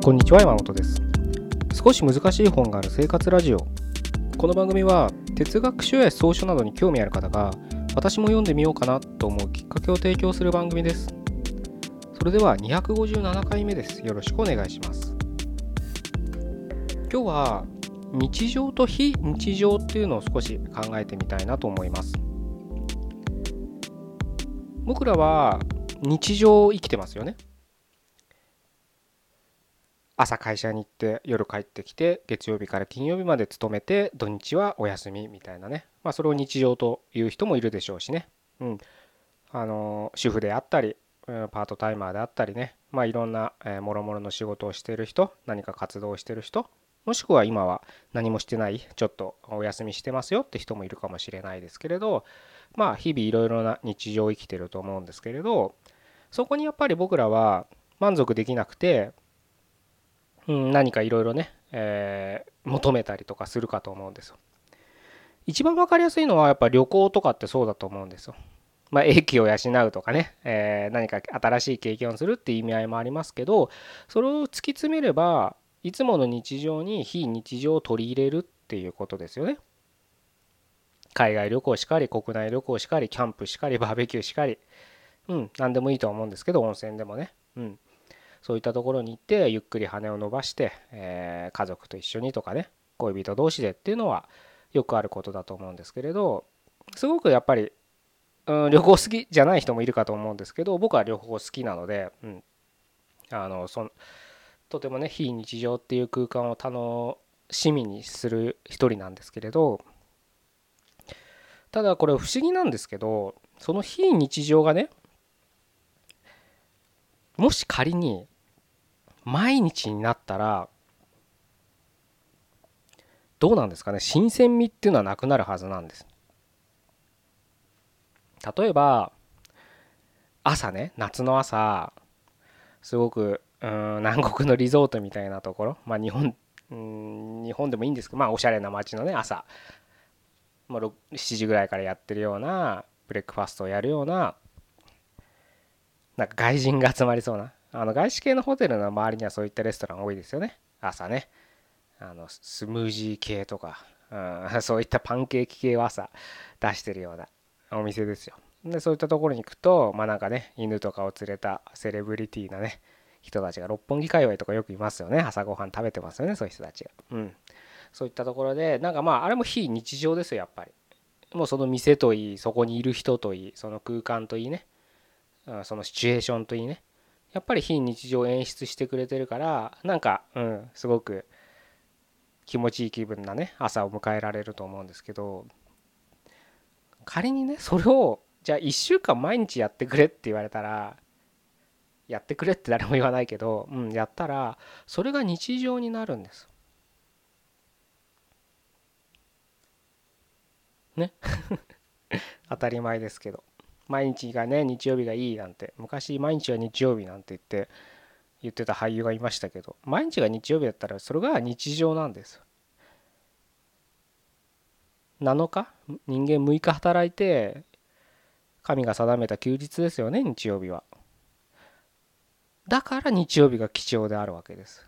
こんにちは山本です。少し難しい本がある生活ラジオ。この番組は哲学書や草書などに興味ある方が私も読んでみようかなと思うきっかけを提供する番組です。それでは257回目です。よろしくお願いします。今日は日常と非日常っていうのを少し考えてみたいなと思います。僕らは日常を生きてますよね。朝会社に行って夜帰ってきて月曜日から金曜日まで勤めて土日はお休みみたいなね。まあそれを日常という人もいるでしょうしね。うん。あの主婦であったりパートタイマーであったりね。まあいろんなもろもろの仕事をしている人何か活動をしている人もしくは今は何もしてないちょっとお休みしてますよって人もいるかもしれないですけれどまあ日々いろいろな日常を生きてると思うんですけれどそこにやっぱり僕らは満足できなくて、何かいろいろね、えー、求めたりとかするかと思うんですよ。一番分かりやすいのはやっぱ旅行とかってそうだと思うんですよ。まあ、英気を養うとかね、えー、何か新しい経験をするっていう意味合いもありますけどそれを突き詰めればいつもの日常に非日常を取り入れるっていうことですよね。海外旅行しかり国内旅行しかりキャンプしかりバーベキューしかりうん何でもいいとは思うんですけど温泉でもねうんそういったところに行ってゆっくり羽を伸ばして、えー、家族と一緒にとかね恋人同士でっていうのはよくあることだと思うんですけれどすごくやっぱり、うん、旅行好きじゃない人もいるかと思うんですけど僕は旅行好きなので、うん、あのそとてもね非日常っていう空間を楽しみにする一人なんですけれどただこれ不思議なんですけどその非日常がねもし仮に毎日になったらどうなんですかね新鮮味っていうのはなくなるはずなんです。例えば朝ね夏の朝すごくうん南国のリゾートみたいなところまあ日本うん日本でもいいんですけどまあおしゃれな街のね朝、まあ、7時ぐらいからやってるようなブレックファストをやるようななんか外人が集まりそうなあの外資系のホテルの周りにはそういったレストラン多いですよね。朝ね。あのスムージー系とか、うん、そういったパンケーキ系を朝出してるようなお店ですよ。でそういったところに行くとまあなんかね犬とかを連れたセレブリティなね人たちが六本木界隈とかよくいますよね。朝ごはん食べてますよねそういう人たちが。うん。そういったところでなんかまああれも非日常ですよやっぱり。もうその店といいそこにいる人といいその空間といいね。そのシチュエーションといいね。やっぱり非日常を演出してくれてるからなんかうんすごく気持ちいい気分なね朝を迎えられると思うんですけど仮にねそれをじゃあ1週間毎日やってくれって言われたらやってくれって誰も言わないけど、うん、やったらそれが日常になるんです。ね 当たり前ですけど毎日がね日曜日がいいなんて昔毎日は日曜日なんて言って言ってた俳優がいましたけど毎日が日曜日だったらそれが日常なんです7日人間6日働いて神が定めた休日ですよね日曜日は。だから日曜日が貴重であるわけです。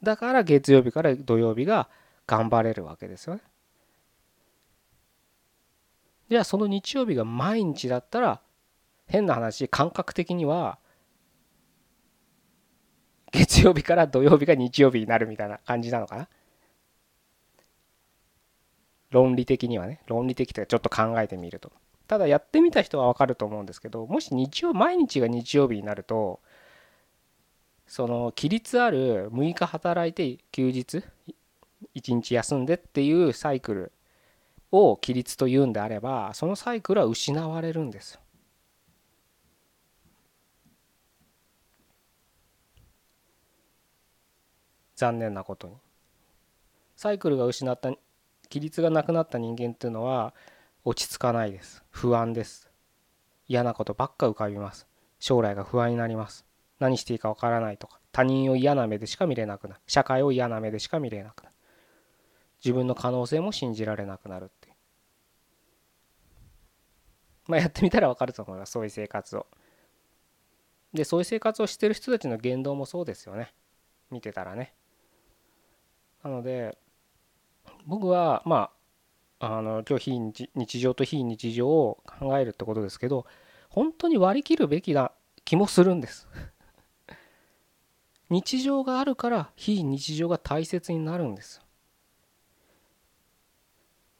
だから月曜日から土曜日が頑張れるわけですよね。じゃあその日曜日が毎日だったら変な話感覚的には月曜日から土曜日が日曜日になるみたいな感じなのかな？論理的にはね。論理的というかちょっと考えてみると。ただやってみた人は分かると思うんですけどもし日曜毎日が日曜日になるとその規律ある6日働いて休日1日休んでっていうサイクルを規律というんであればそのサイクルは失われるんです。残念なことに。サイクルが失った規律がなくなった人間っていうのは落ち着かないです。不安です。嫌なことばっか浮かびます。将来が不安になります。何していいかわからないとか。他人を嫌な目でしか見れなくなる。社会を嫌な目でしか見れなくなる。自分の可能性も信じられなくなるっていう。まあやってみたらわかると思います。そういう生活を。でそういう生活をしてる人たちの言動もそうですよね。見てたらね。なので僕はまああの今日非日常と非日常を考えるってことですけど本当に割り切るべきな気もするんです。日常があるから非日常が大切になるんです。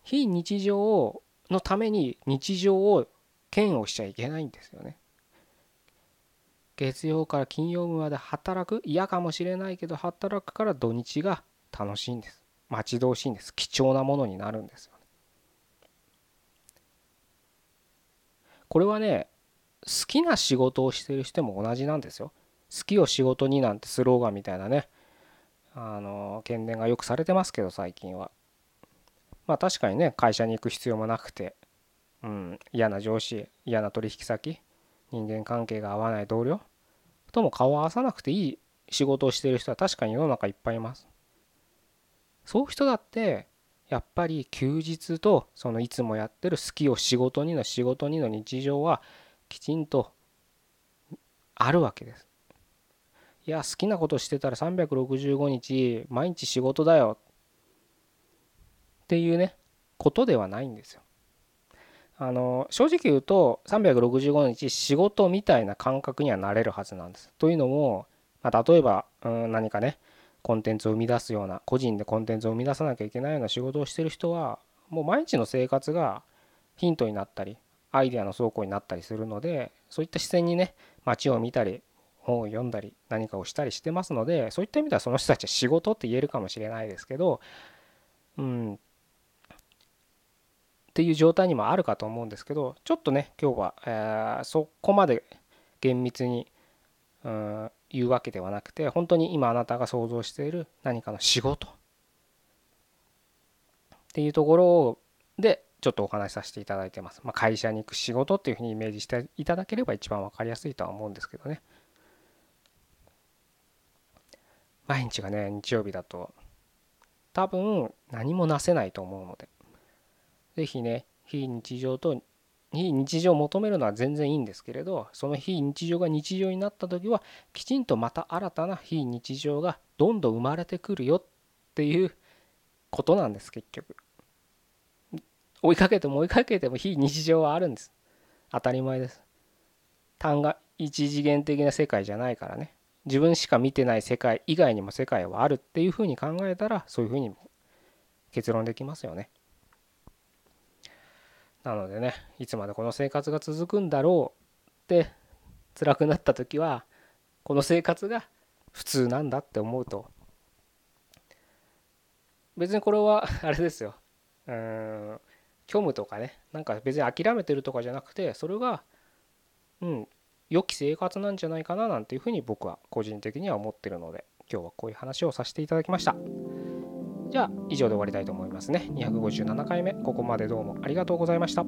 非日常のために日常を嫌悪しちゃいけないんですよね。月曜から金曜日まで働く嫌かもしれないけど働くから土日が楽しいんです。待ち遠しいんです。貴重なものになるんですよ、ね、これはね好きな仕事をしてる人も同じなんですよ。好きを仕事になんてスローガンみたいなねあの懸念がよくされてますけど最近は。まあ確かにね会社に行く必要もなくてうん嫌な上司嫌な取引先人間関係が合わない同僚とも顔を合わさなくていい仕事をしてる人は確かに世の中いっぱいいます。そういう人だってやっぱり休日とそのいつもやってる好きを仕事にの仕事にの日常はきちんとあるわけです。いや好きなことしてたら365日毎日仕事だよっていうねことではないんですよあの正直言うと365日仕事みたいな感覚にはなれるはずなんです。というのも、まあ、例えば、うん、何かねコンテンツを生み出すような個人でコンテンツを生み出さなきゃいけないような仕事をしてる人はもう毎日の生活がヒントになったりアイデアの倉庫になったりするのでそういった視線にね街を見たり本を読んだり何かをしたりしてますのでそういった意味ではその人たちは仕事って言えるかもしれないですけどうんっていう状態にもあるかと思うんですけどちょっとね今日は、えー、そこまで厳密に、うん、言うわけではなくて本当に今あなたが想像している何かの仕事っていうところでちょっとお話しさせていただいてます。まあ、会社に行く仕事っていうふうにイメージしていただければ一番分かりやすいとは思うんですけどね。毎日がね日曜日だと多分何もなせないと思うので是非ね非日常と非日常を求めるのは全然いいんですけれどその非日常が日常になった時はきちんとまた新たな非日常がどんどん生まれてくるよっていうことなんです結局。追いかけても追いかけても非日常はあるんです。当たり前です。単が一次元的な世界じゃないからね。自分しか見てない世界以外にも世界はあるっていうふうに考えたらそういうふうに結論できますよね。なのでねいつまでこの生活が続くんだろうって辛くなった時はこの生活が普通なんだって思うと別にこれは あれですようん虚無とかねなんか別に諦めてるとかじゃなくてそれがうん良き生活なんじゃないかななんていうふうに僕は個人的には思ってるので今日はこういう話をさせていただきました。じゃあ以上で終わりたいと思いますね。257回目、ここまでどうもありがとうございました。